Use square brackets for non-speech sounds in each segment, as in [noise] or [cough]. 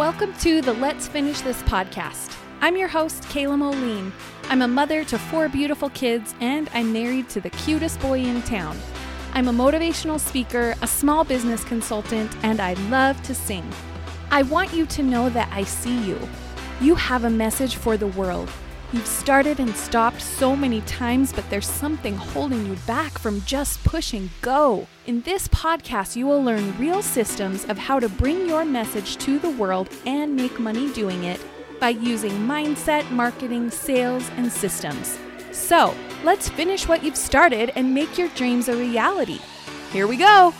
Welcome to the Let's Finish This podcast. I'm your host, Kayla Moline. I'm a mother to four beautiful kids, and I'm married to the cutest boy in town. I'm a motivational speaker, a small business consultant, and I love to sing. I want you to know that I see you. You have a message for the world. You've started and stopped so many times, but there's something holding you back from just pushing go. In this podcast, you will learn real systems of how to bring your message to the world and make money doing it by using mindset, marketing, sales, and systems. So, let's finish what you've started and make your dreams a reality. Here we go.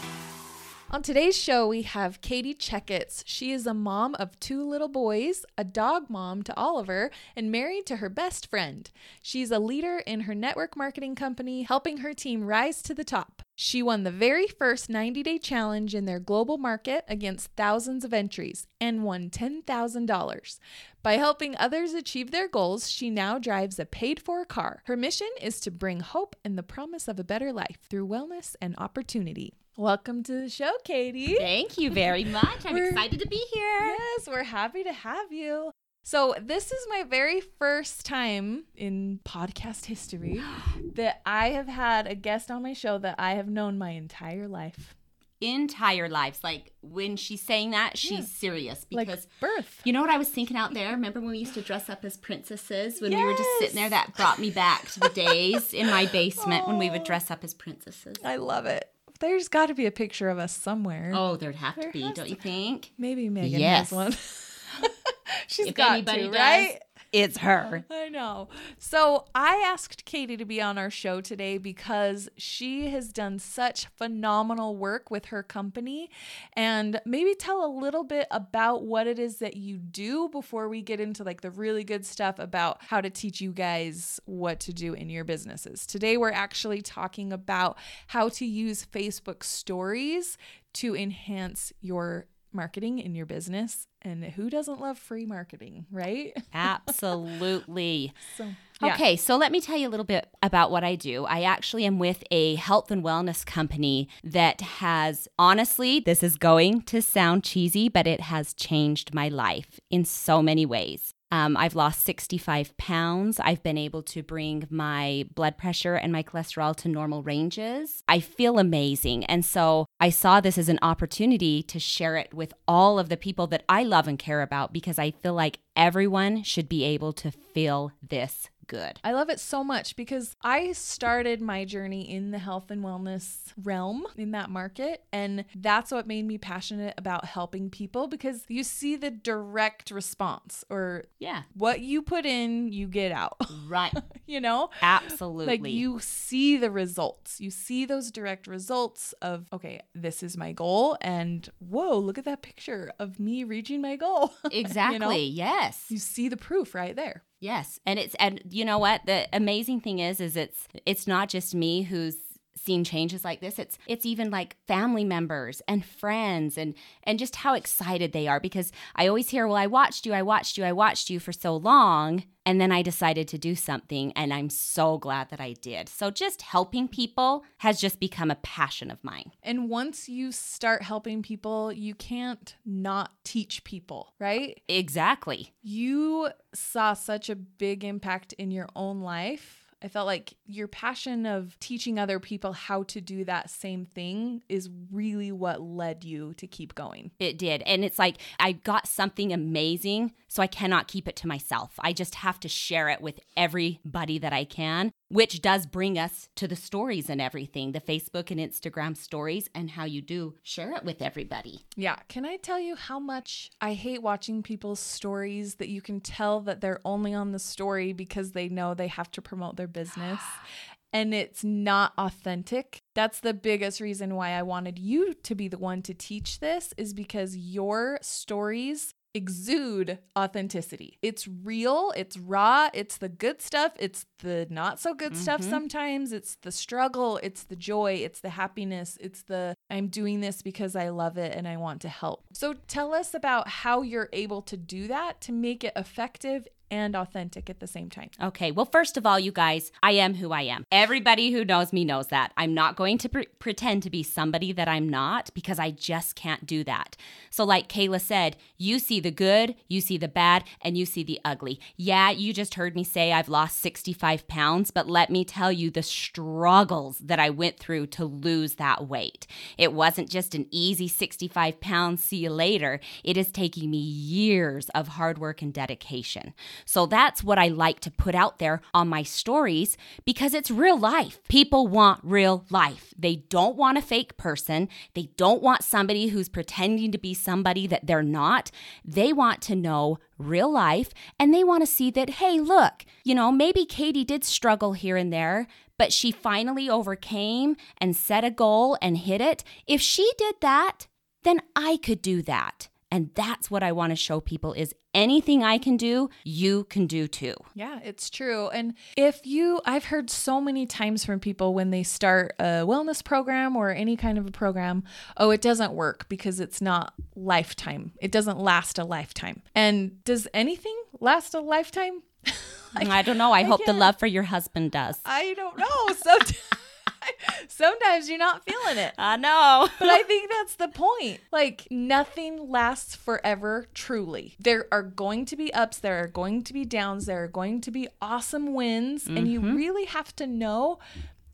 On today's show, we have Katie Checketts. She is a mom of two little boys, a dog mom to Oliver, and married to her best friend. She's a leader in her network marketing company, helping her team rise to the top. She won the very first 90 day challenge in their global market against thousands of entries and won $10,000. By helping others achieve their goals, she now drives a paid for car. Her mission is to bring hope and the promise of a better life through wellness and opportunity. Welcome to the show, Katie. Thank you very much. I'm [laughs] excited to be here. Yes, we're happy to have you. So, this is my very first time in podcast history [gasps] that I have had a guest on my show that I have known my entire life. Entire lives. Like when she's saying that, she's Yeah. serious Like because birth. you know what I was thinking out there? Remember when we used to dress up as princesses when we were just sitting there? That brought me back to the days in my [laughs] basement when we would Oh. dress up as princesses. I love it. There's got to be a picture of us somewhere. Oh, there'd have There to be, don't to- you think? Maybe Megan Yes. has one. [laughs] She's If got anybody to, does, right? It's her. [laughs] I know. So I asked Katie to be on our show today because she has done such phenomenal work with her company and maybe tell a little bit about what it is that you do before we get into like the really good stuff about how to teach you guys what to do in your businesses. Today we're actually talking about how to use Facebook stories to enhance your marketing in your business and who doesn't love free marketing, right? Absolutely. [laughs] So yeah. Okay, so let me tell you a little bit about what I do. I actually am with a health and wellness company that has, honestly, this is going to sound cheesy, but it has changed my life in so many ways. Um, I've lost 65 pounds. I've been able to bring my blood pressure and my cholesterol to normal ranges. I feel amazing. And so I saw this as an opportunity to share it with all of the people that I love and care about because I feel like everyone should be able to feel this good. I love it so much because I started my journey in the health and wellness realm in that market. And that's what made me passionate about helping people because you see the direct response or Yeah, what you put in, you get out, right. [laughs] you know? Absolutely. Like you see the results. You see those direct results of, okay, this is my goal. And whoa, look at that picture of me reaching my goal. [laughs] exactly. Yes. you see the proof right there. Yes, and it's and you know what? The amazing thing is is it's it's not just me who's seen changes like this it's it's even like family members and friends and and just how excited they are because I always hear well I watched you I watched you I watched you for so long and then I decided to do something and I'm so glad that I did. So just helping people has just become a passion of mine. And once you start helping people, you can't not teach people, right? Exactly. You saw such a big impact in your own life. I felt like your passion of teaching other people how to do that same thing is really what led you to keep going. It did. And it's like I got something amazing, so I cannot keep it to myself. I just have to share it with everybody that I can, which does bring us to the stories and everything the Facebook and Instagram stories, and how you do share it with everybody. Yeah. Can I tell you how much I hate watching people's stories that you can tell that they're only on the story because they know they have to promote their business [sighs] and it's not authentic? That's the biggest reason why I wanted you to be the one to teach this, is because your stories exude authenticity. It's real, it's raw, it's the good stuff, it's the not so good stuff Mhm. sometimes, it's the struggle, it's the joy, it's the happiness, it's the I'm doing this because I love it and I want to help. So tell us about how you're able to do that to make it effective and authentic at the same time. Okay, well, first of all, you guys, I am who I am. Everybody who knows me knows that. I'm not going to pre- pretend to be somebody that I'm not because I just can't do that. So, like Kayla said, you see the good, you see the bad, and you see the ugly. Yeah, you just heard me say I've lost 65 pounds, but let me tell you the struggles that I went through to lose that weight. It wasn't just an easy 65 pounds, see you later. It is taking me years of hard work and dedication. So that's what I like to put out there on my stories because it's real life. People want real life. They don't want a fake person. They don't want somebody who's pretending to be somebody that they're not. They want to know real life and they want to see that, hey, look, you know, maybe Katie did struggle here and there, but she finally overcame and set a goal and hit it. If she did that, then I could do that. And that's what I want to show people is anything I can do, you can do too. Yeah, it's true. And if you I've heard so many times from people when they start a wellness program or any kind of a program, oh, it doesn't work because it's not lifetime. It doesn't last a lifetime. And does anything last a lifetime? [laughs] I, I, don't know. I, I hope the love for your husband does. I don't know. So [laughs] [laughs] sometimes you're not feeling it. I know. but I think that's the point. Like, nothing lasts forever, truly. There are going to be ups, there are going to be downs, there are going to be awesome wins. Mm-hmm. And you mm-hmm. really have to know,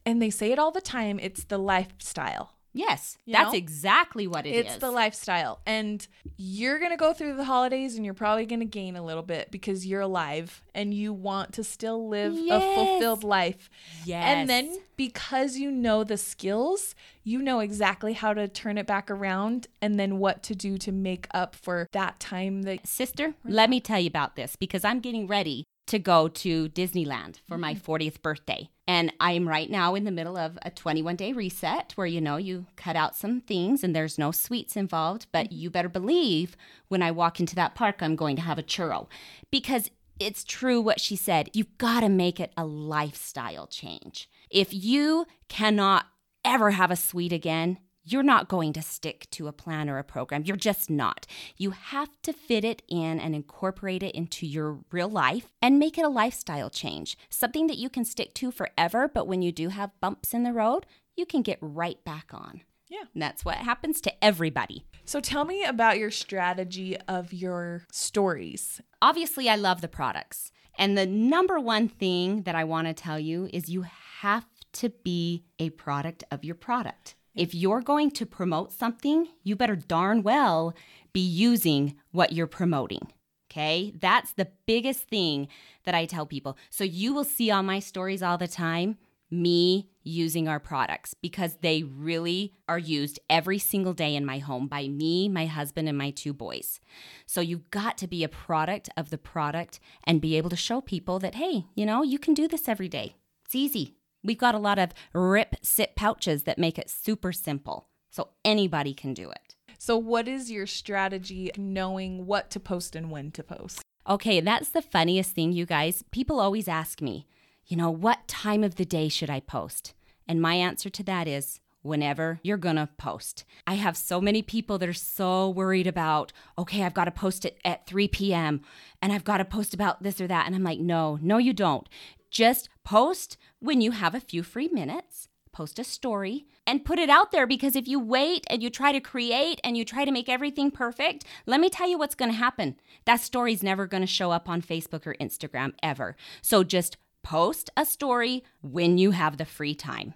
and they say it all the time it's the lifestyle. Yes, you that's know? exactly what it it's is. the lifestyle. And you're going to go through the holidays and you're probably going to gain a little bit because you're alive and you want to still live yes. a fulfilled life. Yes. And then because you know the skills, you know exactly how to turn it back around and then what to do to make up for that time that. Sister, let me tell you about this because I'm getting ready to go to Disneyland for my 40th mm-hmm. birthday. And I'm right now in the middle of a 21 day reset where, you know, you cut out some things and there's no sweets involved. But mm-hmm. you better believe when I walk into that park, I'm going to have a churro because it's true what she said. You've got to make it a lifestyle change. If you cannot ever have a sweet again, you're not going to stick to a plan or a program. You're just not. You have to fit it in and incorporate it into your real life and make it a lifestyle change, something that you can stick to forever. But when you do have bumps in the road, you can get right back on. Yeah. And that's what happens to everybody. So tell me about your strategy of your stories. Obviously, I love the products. And the number one thing that I want to tell you is you have to be a product of your product. If you're going to promote something, you better darn well be using what you're promoting. Okay, that's the biggest thing that I tell people. So you will see on my stories all the time me using our products because they really are used every single day in my home by me, my husband, and my two boys. So you've got to be a product of the product and be able to show people that, hey, you know, you can do this every day. It's easy. We've got a lot of rip sit pouches that make it super simple. So anybody can do it. So, what is your strategy knowing what to post and when to post? Okay, that's the funniest thing, you guys. People always ask me, you know, what time of the day should I post? And my answer to that is whenever you're gonna post. I have so many people that are so worried about, okay, I've got to post it at 3 p.m. and I've got to post about this or that. And I'm like, no, no, you don't. Just post when you have a few free minutes, post a story, and put it out there because if you wait and you try to create and you try to make everything perfect, let me tell you what's going to happen. That story's never going to show up on Facebook or Instagram ever. So just post a story when you have the free time.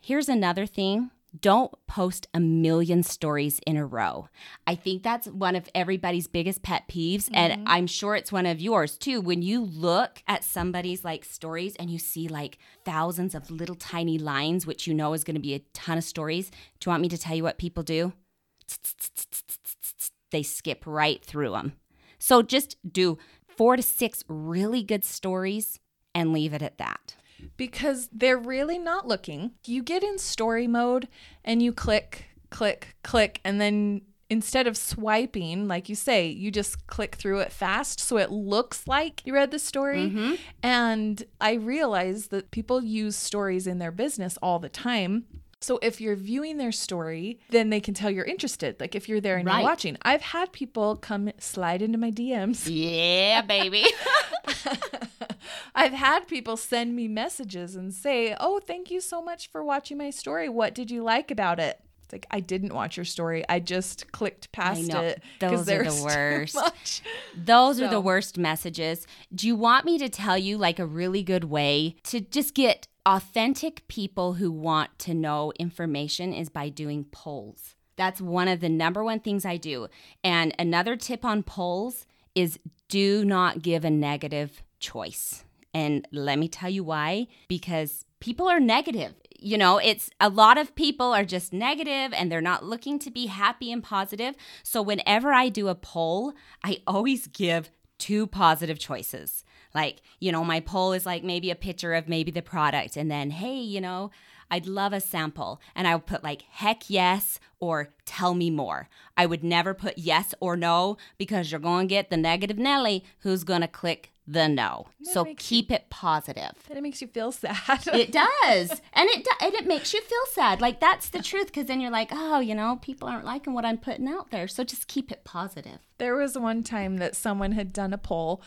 Here's another thing don't post a million stories in a row. I think that's one of everybody's biggest pet peeves. Mm-hmm. And I'm sure it's one of yours too. When you look at somebody's like stories and you see like thousands of little tiny lines, which you know is going to be a ton of stories, do you want me to tell you what people do? They skip right through them. So just do four to six really good stories and leave it at that because they're really not looking. You get in story mode and you click, click, click, and then instead of swiping, like you say, you just click through it fast so it looks like you read the story. Mm-hmm. And I realize that people use stories in their business all the time. So if you're viewing their story, then they can tell you're interested. Like if you're there and right. you're watching. I've had people come slide into my DMs. Yeah, baby. [laughs] [laughs] I've had people send me messages and say, "Oh, thank you so much for watching my story. What did you like about it?" It's like I didn't watch your story. I just clicked past it. [laughs] Those are the worst. Those are the worst messages. Do you want me to tell you like a really good way to just get authentic people who want to know information is by doing polls. That's one of the number one things I do. And another tip on polls is do not give a negative choice. And let me tell you why because people are negative. You know, it's a lot of people are just negative and they're not looking to be happy and positive. So whenever I do a poll, I always give two positive choices. Like, you know, my poll is like maybe a picture of maybe the product and then, hey, you know, I'd love a sample. And I would put like, heck yes, or tell me more. I would never put yes or no because you're going to get the negative Nelly who's going to click the no. That so keep you, it positive. And it makes you feel [laughs] sad. it does. And it and it makes you feel sad. Like that's the truth cuz then you're like, "Oh, you know, people aren't liking what I'm putting out there." So just keep it positive. There was one time that someone had done a poll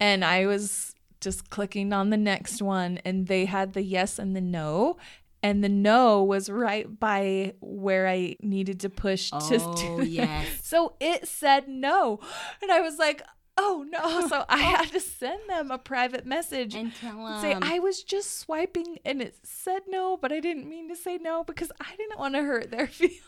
and I was just clicking on the next one and they had the yes and the no and the no was right by where I needed to push oh, to [laughs] yes. so it said no. And I was like, oh no. [laughs] So I had to send them a private message and tell them. Say, I was just swiping and it said no, but I didn't mean to say no because I didn't want to hurt their [laughs] feelings.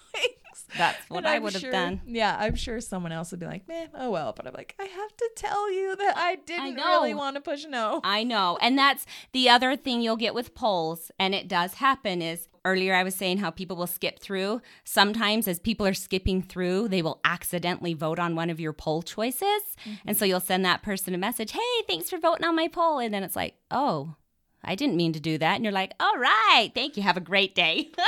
That's what I would have sure, done. Yeah, I'm sure someone else would be like, man, oh well. But I'm like, I have to tell you that I didn't I really want to push no. I know. And that's the other thing you'll get with polls, and it does happen is earlier I was saying how people will skip through. Sometimes as people are skipping through, they will accidentally vote on one of your poll choices. Mm-hmm. And so you'll send that person a message, hey, thanks for voting on my poll. And then it's like, oh, I didn't mean to do that. And you're like, all right, thank you. Have a great day. [laughs]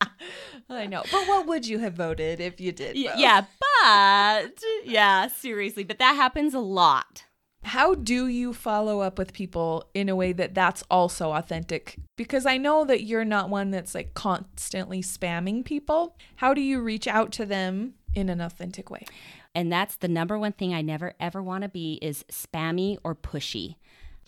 [laughs] I know. But what would you have voted if you did? Vote? Yeah, but yeah, seriously. But that happens a lot. How do you follow up with people in a way that that's also authentic? Because I know that you're not one that's like constantly spamming people. How do you reach out to them in an authentic way? And that's the number one thing I never ever want to be is spammy or pushy.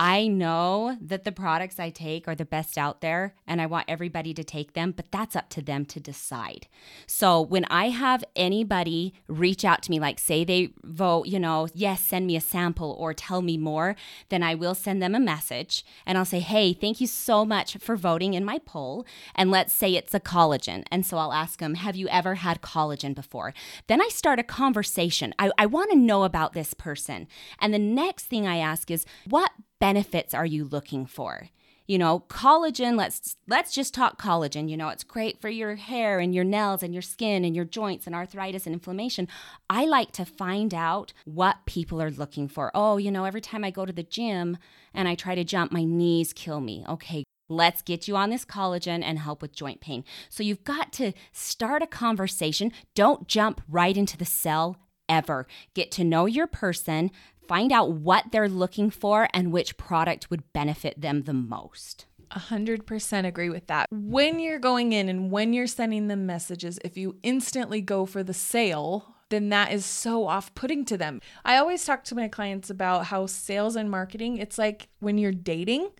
I know that the products I take are the best out there and I want everybody to take them, but that's up to them to decide. So when I have anybody reach out to me, like say they vote, you know, yes, send me a sample or tell me more, then I will send them a message and I'll say, hey, thank you so much for voting in my poll. And let's say it's a collagen. And so I'll ask them, have you ever had collagen before? Then I start a conversation. I, I want to know about this person. And the next thing I ask is, what benefits are you looking for? You know, collagen, let's let's just talk collagen. You know, it's great for your hair and your nails and your skin and your joints and arthritis and inflammation. I like to find out what people are looking for. Oh, you know, every time I go to the gym and I try to jump, my knees kill me. Okay, Let's get you on this collagen and help with joint pain. So you've got to start a conversation. Don't jump right into the sell ever. Get to know your person, find out what they're looking for and which product would benefit them the most. 100% agree with that. When you're going in and when you're sending them messages, if you instantly go for the sale, then that is so off putting to them. I always talk to my clients about how sales and marketing, it's like when you're dating.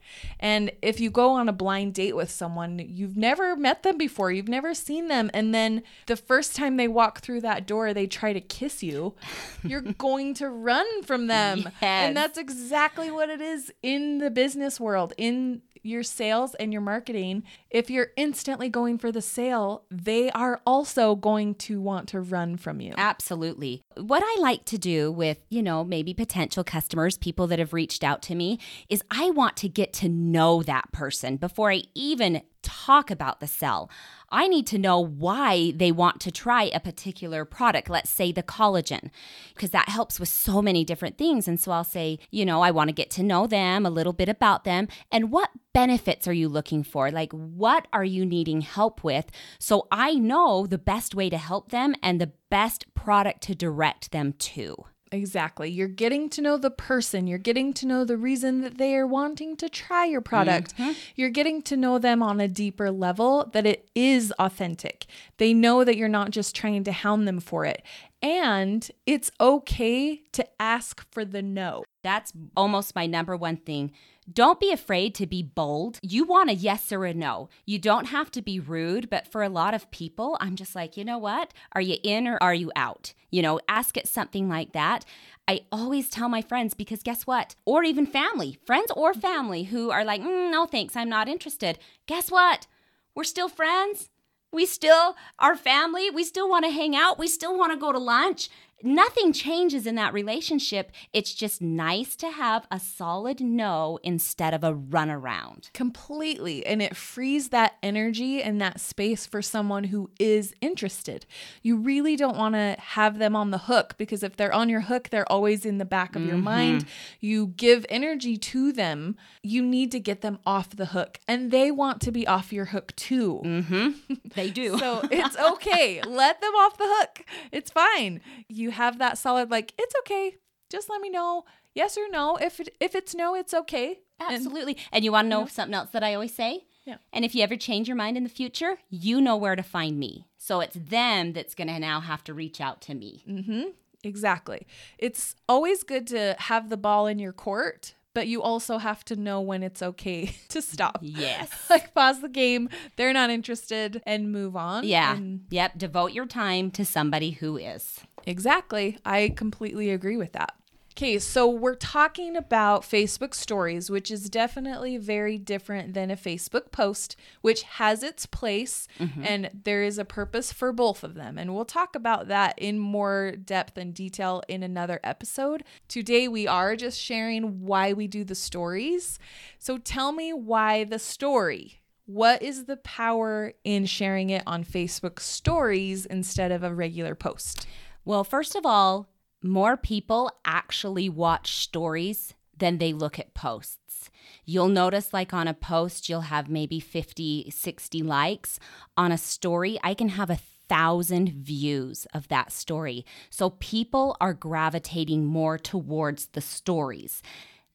And if you go on a blind date with someone, you've never met them before, you've never seen them. And then the first time they walk through that door, they try to kiss you, [laughs] you're going to run from them. Yes. And that's exactly what it is in the business world, in your sales and your marketing, if you're instantly going for the sale, they are also going to want to run from you. Absolutely. What I like to do with, you know, maybe potential customers, people that have reached out to me, is I want to get to know that person before I even talk about the cell. I need to know why they want to try a particular product, let's say the collagen, because that helps with so many different things. And so I'll say, you know, I want to get to know them, a little bit about them, and what benefits are you looking for? Like, what are you needing help with? So I know the best way to help them and the best product to direct them to. Exactly. You're getting to know the person. You're getting to know the reason that they are wanting to try your product. Mm-hmm. You're getting to know them on a deeper level that it is authentic. They know that you're not just trying to hound them for it. And it's okay to ask for the no. That's almost my number one thing. Don't be afraid to be bold. You want a yes or a no. You don't have to be rude, but for a lot of people, I'm just like, you know what? Are you in or are you out? You know, ask it something like that. I always tell my friends because guess what? Or even family, friends or family who are like, mm, no thanks, I'm not interested. Guess what? We're still friends. We still are family. We still want to hang out. We still want to go to lunch nothing changes in that relationship. It's just nice to have a solid no instead of a runaround. Completely. And it frees that energy and that space for someone who is interested. You really don't want to have them on the hook because if they're on your hook, they're always in the back of mm-hmm. your mind. You give energy to them. You need to get them off the hook. And they want to be off your hook too. Mm-hmm. [laughs] They do. so it's [laughs] okay. Let them off the hook. It's fine. You have that solid like it's okay. Just let me know yes or no. If it, if it's no, it's okay. Absolutely. And, and you want to know you know, something else that I always say? Yeah. And if you ever change your mind in the future, you know where to find me. So it's them that's going to now have to reach out to me. Mm-hmm. Exactly. It's always good to have the ball in your court, but you also have to know when it's okay [laughs] to stop. Yes. [laughs] like pause the game, they're not interested, and move on. Yeah. And- yep. Devote your time to somebody who is. Exactly. I completely agree with that. Okay, so we're talking about Facebook stories, which is definitely very different than a Facebook post, which has its place mm-hmm. and there is a purpose for both of them. And we'll talk about that in more depth and detail in another episode. Today, we are just sharing why we do the stories. So tell me why the story. What is the power in sharing it on Facebook stories instead of a regular post? Well, first of all, more people actually watch stories than they look at posts. You'll notice, like on a post, you'll have maybe 50, 60 likes. On a story, I can have a thousand views of that story. So people are gravitating more towards the stories.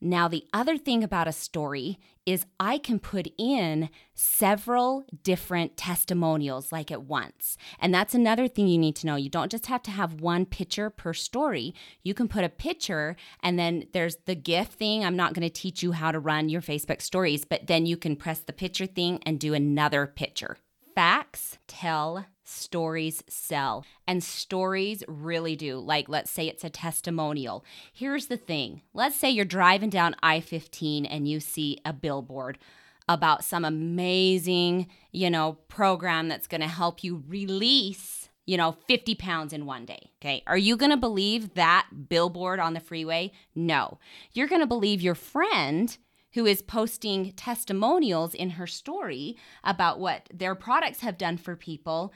Now, the other thing about a story is I can put in several different testimonials like at once. And that's another thing you need to know. You don't just have to have one picture per story. You can put a picture and then there's the GIF thing. I'm not going to teach you how to run your Facebook stories, but then you can press the picture thing and do another picture. Facts tell stories sell. And stories really do. Like, let's say it's a testimonial. Here's the thing let's say you're driving down I 15 and you see a billboard about some amazing, you know, program that's going to help you release, you know, 50 pounds in one day. Okay. Are you going to believe that billboard on the freeway? No. You're going to believe your friend who is posting testimonials in her story about what their products have done for people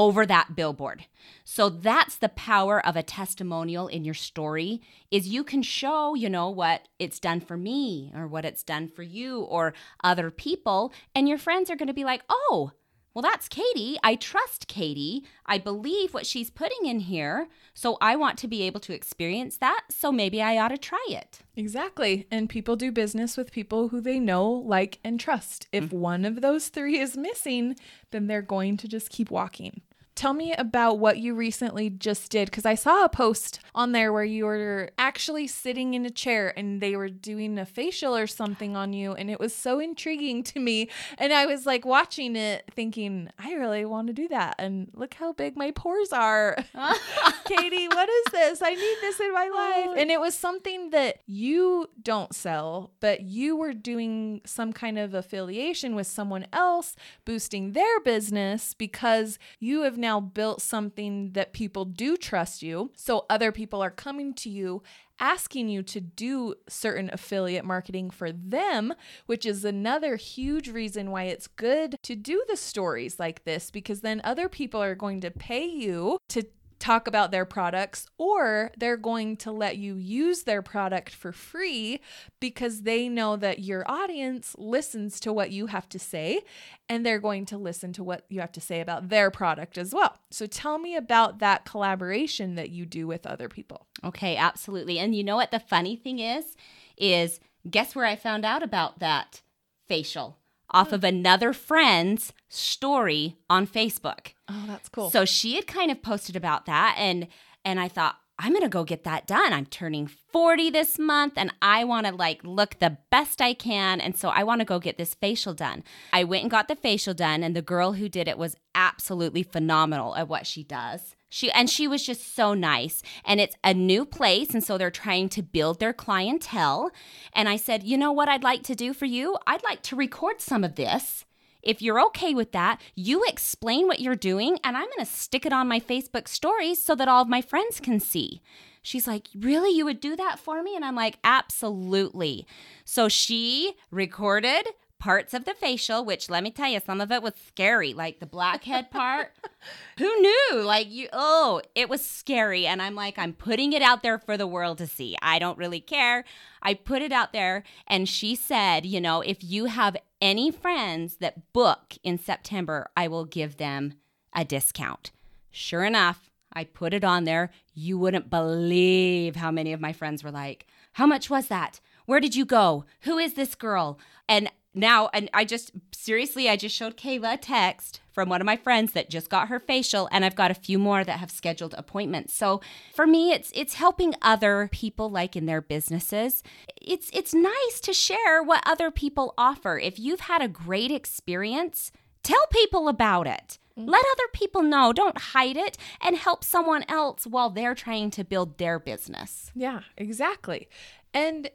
over that billboard. So that's the power of a testimonial in your story is you can show, you know, what it's done for me or what it's done for you or other people and your friends are going to be like, "Oh, well, that's Katie. I trust Katie. I believe what she's putting in here. So I want to be able to experience that. So maybe I ought to try it. Exactly. And people do business with people who they know, like, and trust. If mm-hmm. one of those three is missing, then they're going to just keep walking. Tell me about what you recently just did because I saw a post on there where you were actually sitting in a chair and they were doing a facial or something on you. And it was so intriguing to me. And I was like watching it thinking, I really want to do that. And look how big my pores are. [laughs] Katie, what is this? I need this in my life. Oh. And it was something that you don't sell, but you were doing some kind of affiliation with someone else, boosting their business because you have now now built something that people do trust you. So other people are coming to you asking you to do certain affiliate marketing for them, which is another huge reason why it's good to do the stories like this because then other people are going to pay you to talk about their products, or they're going to let you use their product for free because they know that your audience listens to what you have to say and they're going to listen to what you have to say about their product as well. So tell me about that collaboration that you do with other people. Okay, absolutely. And you know what the funny thing is? Is guess where I found out about that facial? Off of another friend's story on Facebook. Oh, that's cool. So she had kind of posted about that and And I thought, I'm going to go get that done. I'm turning 40 this month and I want to like look the best I can. And so I want to go get this facial done. I went and got the facial done and the girl who did it was absolutely phenomenal at what she does. She and she was just so nice. And it's a new place and so they're trying to build their clientele. And I said, "You know what I'd like to do for you? I'd like to record some of this." If you're okay with that, you explain what you're doing, and I'm gonna stick it on my Facebook stories so that all of my friends can see. She's like, Really? You would do that for me? And I'm like, Absolutely. So she recorded parts of the facial, which let me tell you, some of it was scary, like the blackhead part. [laughs] Who knew? Like you oh, it was scary and I'm like I'm putting it out there for the world to see. I don't really care. I put it out there and she said, you know, if you have any friends that book in September, I will give them a discount. Sure enough, I put it on there. You wouldn't believe how many of my friends were like, How much was that? Where did you go? Who is this girl? And now, and I just seriously, I just showed Kayla a text from one of my friends that just got her facial, and I've got a few more that have scheduled appointments. So for me, it's it's helping other people like in their businesses. It's it's nice to share what other people offer. If you've had a great experience, tell people about it. Mm-hmm. Let other people know. Don't hide it and help someone else while they're trying to build their business. Yeah, exactly. And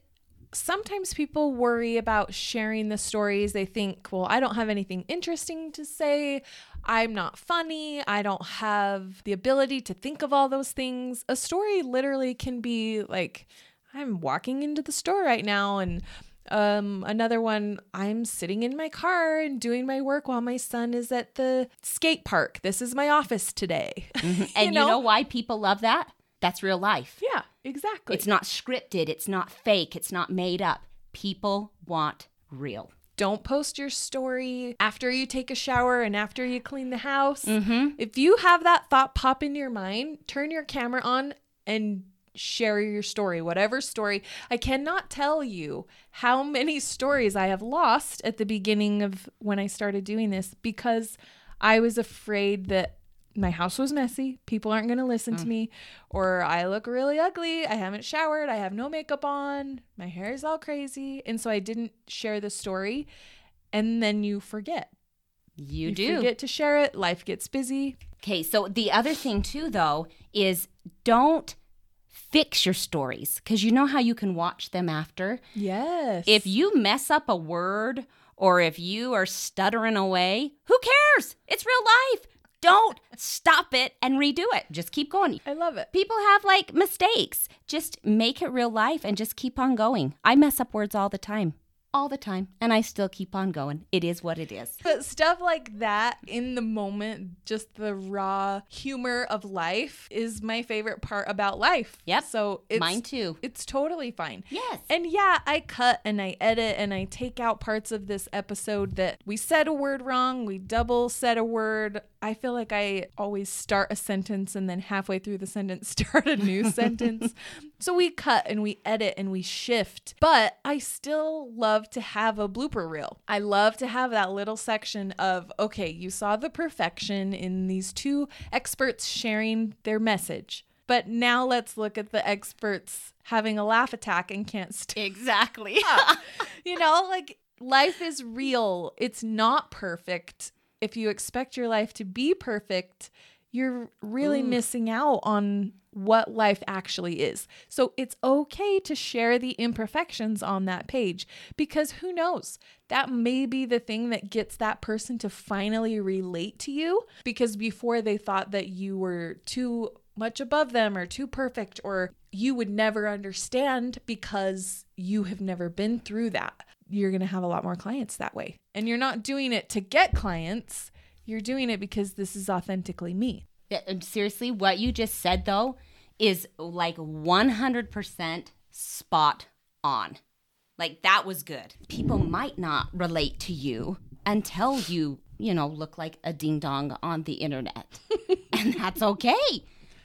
sometimes people worry about sharing the stories. They think, well, I don't have anything interesting to say. I'm not funny. I don't have the ability to think of all those things. A story literally can be like, I'm walking into the store right now and um another one i'm sitting in my car and doing my work while my son is at the skate park this is my office today [laughs] And you know? why people love that? That's real life. yeah exactly It's not scripted, it's not fake, it's not made up. People want real. don't post your story after you take a shower and after you clean the house. Mm-hmm. If you have that thought pop in your mind, turn your camera on and share your story, whatever story. I cannot tell you how many [laughs] stories I have lost at the beginning of when I started doing this because I was afraid that my house was messy, people aren't going to listen to mm. me, or I look really ugly, I haven't showered, I have no makeup on, my hair is all crazy. And so I didn't share the story. And then you forget. You, You do. forget to share it. Life gets busy. Okay, so the other thing too, though, is don't fix your stories because you know how you can watch them after. Yes. If you mess up a word or if you are stuttering away, who cares? It's real life. Don't stop it and redo it. Just keep going. I love it. People have like mistakes. Just make it real life and just keep on going. I mess up words all the time. All the time. And I still keep on going. It is what it is. But stuff like that in the moment, just the raw humor of life is my favorite part about life. Yep. So it's Mine too. It's totally fine. Yes. And yeah, I cut and I edit and I take out parts of this episode that we said a word wrong, we double said a word. I feel like I always start a sentence and then halfway through the sentence [laughs] start a new sentence. [laughs] So we cut and we edit and we shift. But I still love to have a blooper reel. I love to have that little section of okay, you saw the perfection in these two experts sharing their message. But now let's look at the experts having a laugh attack and can't stand Exactly. [laughs] [laughs] you know, like life is real. It's not perfect. If you expect your life to be perfect, you're really missing out on what life actually is. So it's okay to share the imperfections on that page because who knows? That may be the thing that gets that person to finally relate to you because before they thought that you were too much above them or too perfect or you would never understand because you have never been through that. You're going to have a lot more clients that way. And you're not doing it to get clients. You're doing it because this is authentically me. Seriously, what you just said though is like 100% spot on. Like that was good. People might not relate to you until you, you know, look like a ding dong on the internet. [laughs] and that's okay.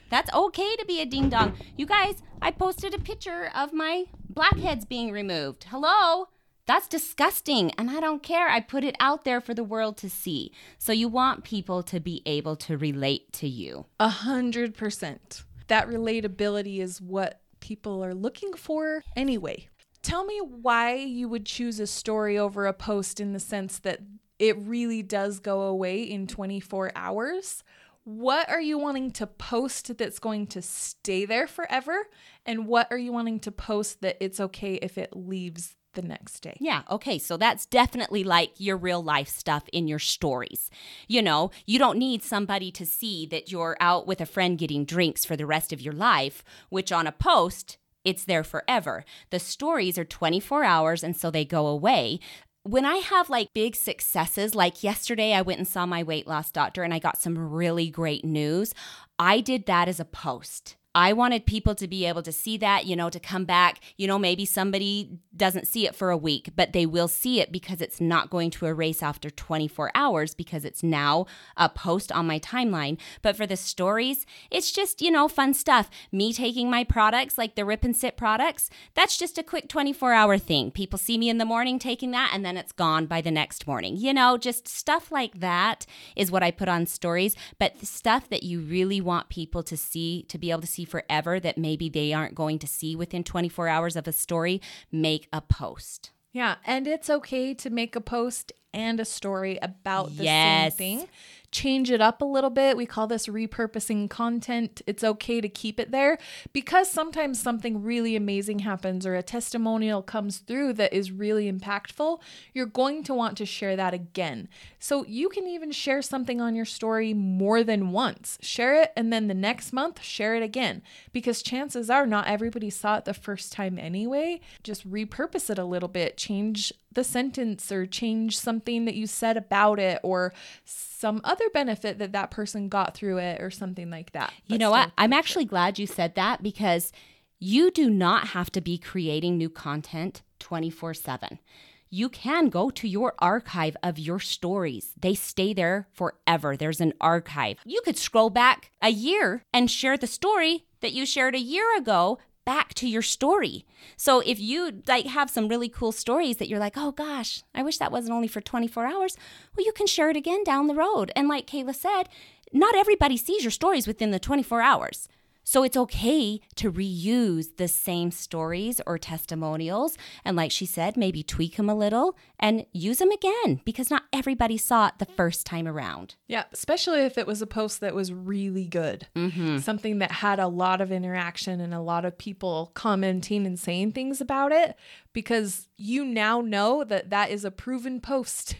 That's okay to be a ding dong. You guys, I posted a picture of my blackheads being removed. Hello? That's disgusting, and I don't care. I put it out there for the world to see. So you want people to be able to relate to you. A hundred percent. that relatability is what people are looking for anyway. Tell me why you would choose a story over a post in the sense that it really does go away in 24 hours. What are you wanting to post that's going to stay there forever? And what are you wanting to post that it's okay if it leaves the next day. Yeah, okay. So that's definitely like your real life stuff in your stories. You know, you don't need somebody to see that you're out with a friend getting drinks for the rest of your life, which on a post, it's there forever. The stories are 24 hours and so they go away when I have like big successes, like yesterday, I went and saw my weight loss doctor and I got some really great news. I did that as a post. I wanted people to be able to see that, you know, to come back. You know, maybe somebody doesn't see it for a week, but they will see it because it's not going to erase after 24 hours because it's now a post on my timeline. But for the stories, it's just, you know, fun stuff. Me taking my products, like the Rip and Sit products, that's just a quick 24 hour thing. People see me in the morning taking that and then it's gone by the next morning. You know, just stuff like that is what I put on stories, but stuff that you really want people to see, to be able to see see forever that maybe they aren't going to see within 24 hours of a story, make a post. Yeah, and it's okay to make a post and a story about the yes. same thing change it up a little bit. We call this repurposing content. It's okay to keep it there because sometimes something really amazing happens or a testimonial comes through that is really impactful. You're going to want to share that again. So you can even share something on your story more than once. Share it and then the next month, share it again because chances are not everybody saw it the first time anyway. Just repurpose it a little bit, change the sentence or change something that you said about it or some other benefit that that person got through it or something like that. You know what? I'm actually glad you said that because you do not have to be creating new content 24 7. You can go to your archive of your stories. They stay there forever. There's an archive. You could scroll back a year and share the story that you shared a year ago back to your story. So if you like have some really cool stories that you're like, "Oh gosh, I wish that wasn't only for 24 hours." Well, you can share it again down the road. And like Kayla said, not everybody sees your stories within the 24 hours. So it's okay to reuse the same stories or testimonials. And like she said, maybe tweak them a little and use them again because not everybody saw it the first time around. Yeah, especially if it was a post that was really good, mm-hmm. something that had a lot of interaction and a lot of people commenting and saying things about it because you now know that that is a proven post.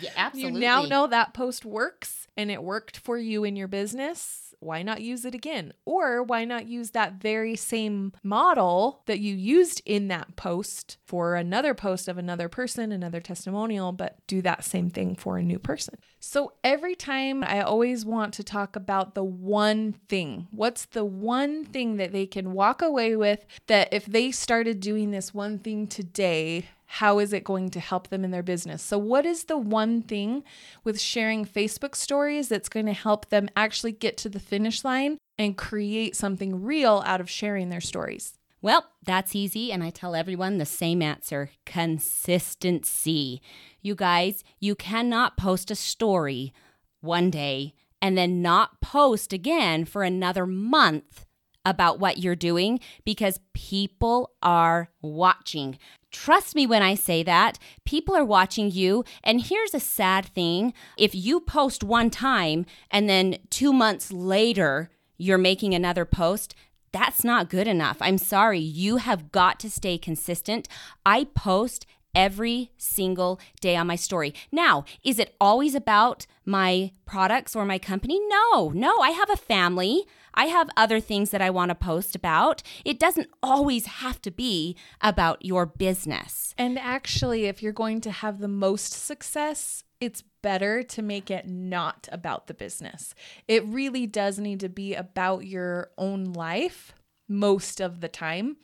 Yeah, absolutely. [laughs] you now know that post works and it worked for you in your business why not use it again? Or why not use that very same model that you used in that post for another post of another person, another testimonial, but do that same thing for a new person? So every time I always want to talk about the one thing. What's the one thing that they can walk away with that if they started doing this one thing today, how is it going to help them in their business? So, what is the one thing with sharing Facebook stories that's going to help them actually get to the finish line and create something real out of sharing their stories? Well, that's easy. And I tell everyone the same answer consistency. You guys, you cannot post a story one day and then not post again for another month about what you're doing because people are watching. Trust me when I say that. People are watching you. And here's a sad thing if you post one time and then two months later, you're making another post, that's not good enough. I'm sorry. You have got to stay consistent. I post every single day on my story. Now, is it always about my products or my company? No, no. I have a family. I have other things that I want to post about. It doesn't always have to be about your business. And actually, if you're going to have the most success, it's better to make it not about the business. It really does need to be about your own life most of the time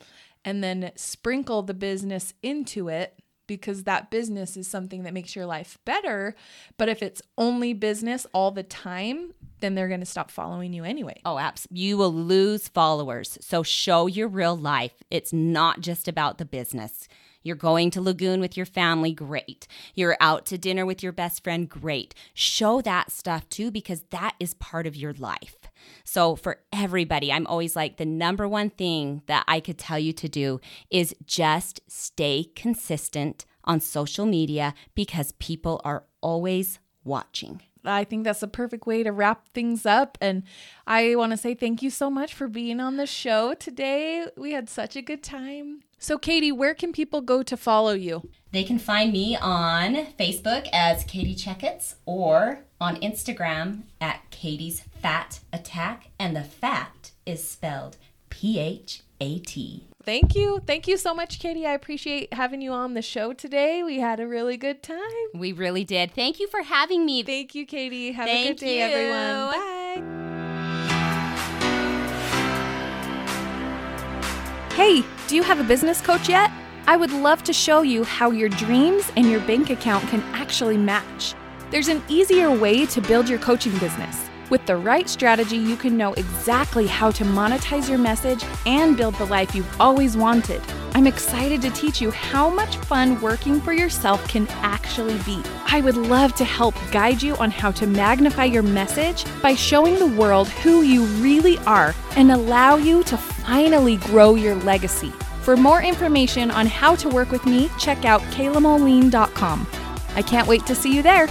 and then sprinkle the business into it because that business is something that makes your life better. But if it's only business all the time, then they're going to stop following you anyway. Oh, apps. You will lose followers. So show your real life. It's not just about the business. You're going to Lagoon with your family, great. You're out to dinner with your best friend, great. Show that stuff too because that is part of your life. So, for everybody, I'm always like the number one thing that I could tell you to do is just stay consistent on social media because people are always watching. I think that's a perfect way to wrap things up. And I want to say thank you so much for being on the show today. We had such a good time. So, Katie, where can people go to follow you? They can find me on Facebook as Katie Checkets or on Instagram at Katie's Phat Attack. And the fat is spelled P H A T. Thank you. Thank you so much, Katie. I appreciate having you on the show today. We had a really good time. We really did. Thank you for having me. Thank you, Katie. Have Thank a good day, you. everyone. Bye. Hey, do you have a business coach yet? I would love to show you how your dreams and your bank account can actually match. There's an easier way to build your coaching business. With the right strategy, you can know exactly how to monetize your message and build the life you've always wanted. I'm excited to teach you how much fun working for yourself can actually be. I would love to help guide you on how to magnify your message by showing the world who you really are and allow you to finally grow your legacy. For more information on how to work with me, check out kaylamoline.com. I can't wait to see you there.